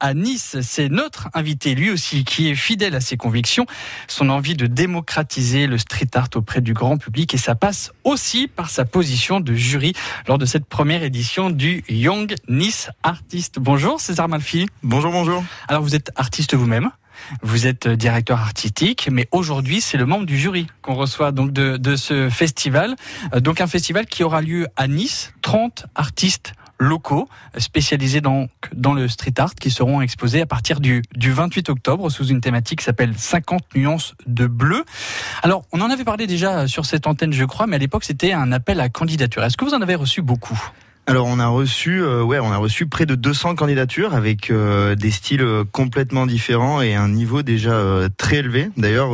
à Nice. C'est notre invité, lui aussi, qui est fidèle à ses convictions, son envie de démocratiser le street art auprès du grand public et ça passe aussi par sa position de jury lors de cette première édition du Young Nice Artist. Bonjour César Malfi. Bonjour, bonjour. Alors vous êtes artiste vous-même vous êtes directeur artistique, mais aujourd'hui c'est le membre du jury qu'on reçoit donc de, de ce festival. Euh, donc un festival qui aura lieu à Nice. 30 artistes locaux spécialisés dans, dans le street art qui seront exposés à partir du, du 28 octobre sous une thématique qui s'appelle 50 nuances de bleu. Alors, on en avait parlé déjà sur cette antenne, je crois, mais à l'époque, c'était un appel à candidature. Est-ce que vous en avez reçu beaucoup? Alors on a reçu, euh, ouais, on a reçu près de 200 candidatures avec euh, des styles euh, complètement différents et un niveau déjà euh, très élevé. D'ailleurs,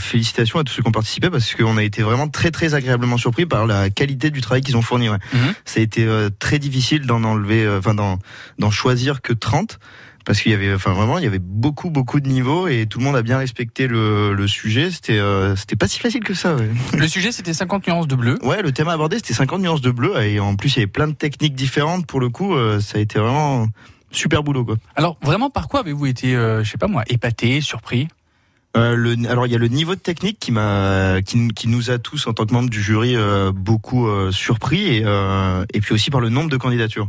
félicitations à tous ceux qui ont participé parce qu'on a été vraiment très très agréablement surpris par la qualité du travail qu'ils ont fourni. Ouais. Mhm. Ça a été très difficile d'en enlever, enfin d'en d'en choisir que 30 parce qu'il y avait, enfin vraiment, il y avait beaucoup, beaucoup de niveaux et tout le monde a bien respecté le, le sujet. C'était, euh, c'était pas si facile que ça. Ouais. Le sujet, c'était 50 nuances de bleu. Ouais, le thème abordé, c'était 50 nuances de bleu et en plus, il y avait plein de techniques différentes. Pour le coup, euh, ça a été vraiment super boulot, quoi. Alors, vraiment, par quoi avez-vous été, euh, je sais pas moi, épaté, surpris? Euh, le, alors il y a le niveau de technique qui m'a, qui, qui, nous a tous en tant que membres du jury euh, beaucoup euh, surpris et, et puis aussi par le nombre de candidatures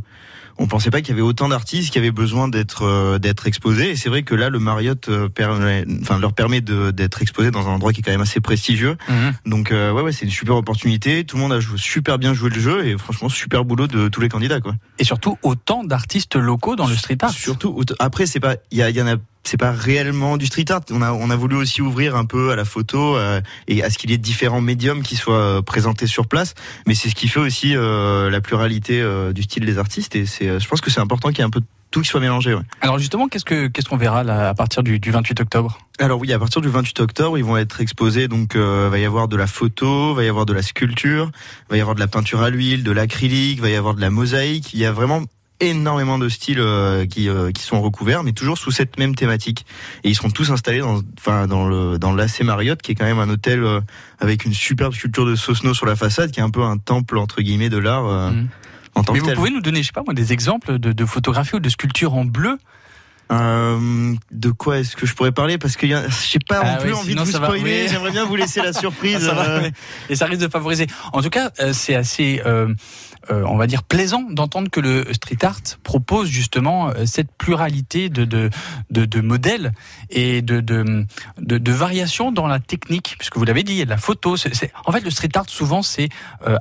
on pensait pas qu'il y avait autant d'artistes qui avaient besoin d'être d'être exposés. Et c'est vrai que là, le Marriott permet, enfin, leur permet d'être exposés dans un endroit qui est quand même assez prestigieux. Mmh. Donc ouais, ouais, c'est une super opportunité. Tout le monde a joué, super bien joué le jeu et franchement super boulot de tous les candidats quoi. Et surtout autant d'artistes locaux dans le street art. Surtout après c'est pas il y en a c'est pas réellement du street art. On a, on a voulu aussi ouvrir un peu à la photo euh, et à ce qu'il y ait différents médiums qui soient euh, présentés sur place. Mais c'est ce qui fait aussi euh, la pluralité euh, du style des artistes. Et c'est, je pense que c'est important qu'il y ait un peu tout qui soit mélangé. Ouais. Alors justement, qu'est-ce que qu'est-ce qu'on verra là, à partir du, du, 28 octobre? Alors oui, à partir du 28 octobre, ils vont être exposés. Donc, euh, va y avoir de la photo, va y avoir de la sculpture, va y avoir de la peinture à l'huile, de l'acrylique, va y avoir de la mosaïque. Il y a vraiment énormément de styles euh, qui, euh, qui sont recouverts, mais toujours sous cette même thématique. Et ils seront tous installés dans, enfin, dans le dans l'AC Marriott, qui est quand même un hôtel euh, avec une superbe sculpture de Sosno sur la façade, qui est un peu un temple entre guillemets de l'art. Mmh. En tant mais que vous tel. pouvez nous donner, je sais pas moi, des exemples de, de photographies ou de sculptures en bleu euh, de quoi est-ce que je pourrais parler Parce que j'ai pas Ah non plus oui, envie de vous spoiler. oui. J'aimerais bien vous laisser la surprise. Ça va, euh. Et ça risque de favoriser. En tout cas, euh, c'est assez, euh, euh, on va dire, plaisant d'entendre que le street art propose justement cette pluralité de, de, de, de modèles et de, de, de, variations dans la technique. Puisque vous l'avez dit, il y a de la photo. En fait, le street art, souvent, c'est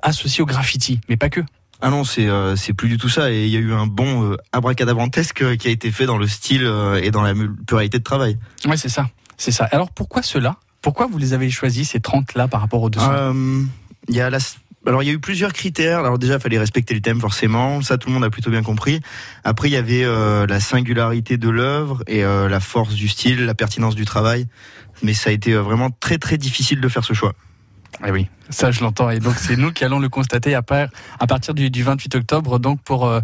associé au graffiti, mais pas que. Ah non, c'est euh, c'est plus du tout ça. Et il y a eu un bon euh, abracadabrantesque euh, qui a été fait dans le style euh, et dans la pluralité de travail. Ouais, c'est ça. C'est ça. Alors, pourquoi cela? Pourquoi vous les avez choisis, ces 30-là, par rapport aux 200 Euh, Il y a la alors il y a eu plusieurs critères. Alors déjà, il fallait respecter le thème forcément. Ça, tout le monde a plutôt bien compris. Après, il y avait euh, la singularité de l'œuvre et euh, la force du style, la pertinence du travail. Mais ça a été euh, vraiment très très difficile de faire ce choix. Eh oui, ça je l'entends. Et donc c'est nous qui allons le constater à, part- à partir du, du 28 octobre, donc pour, euh,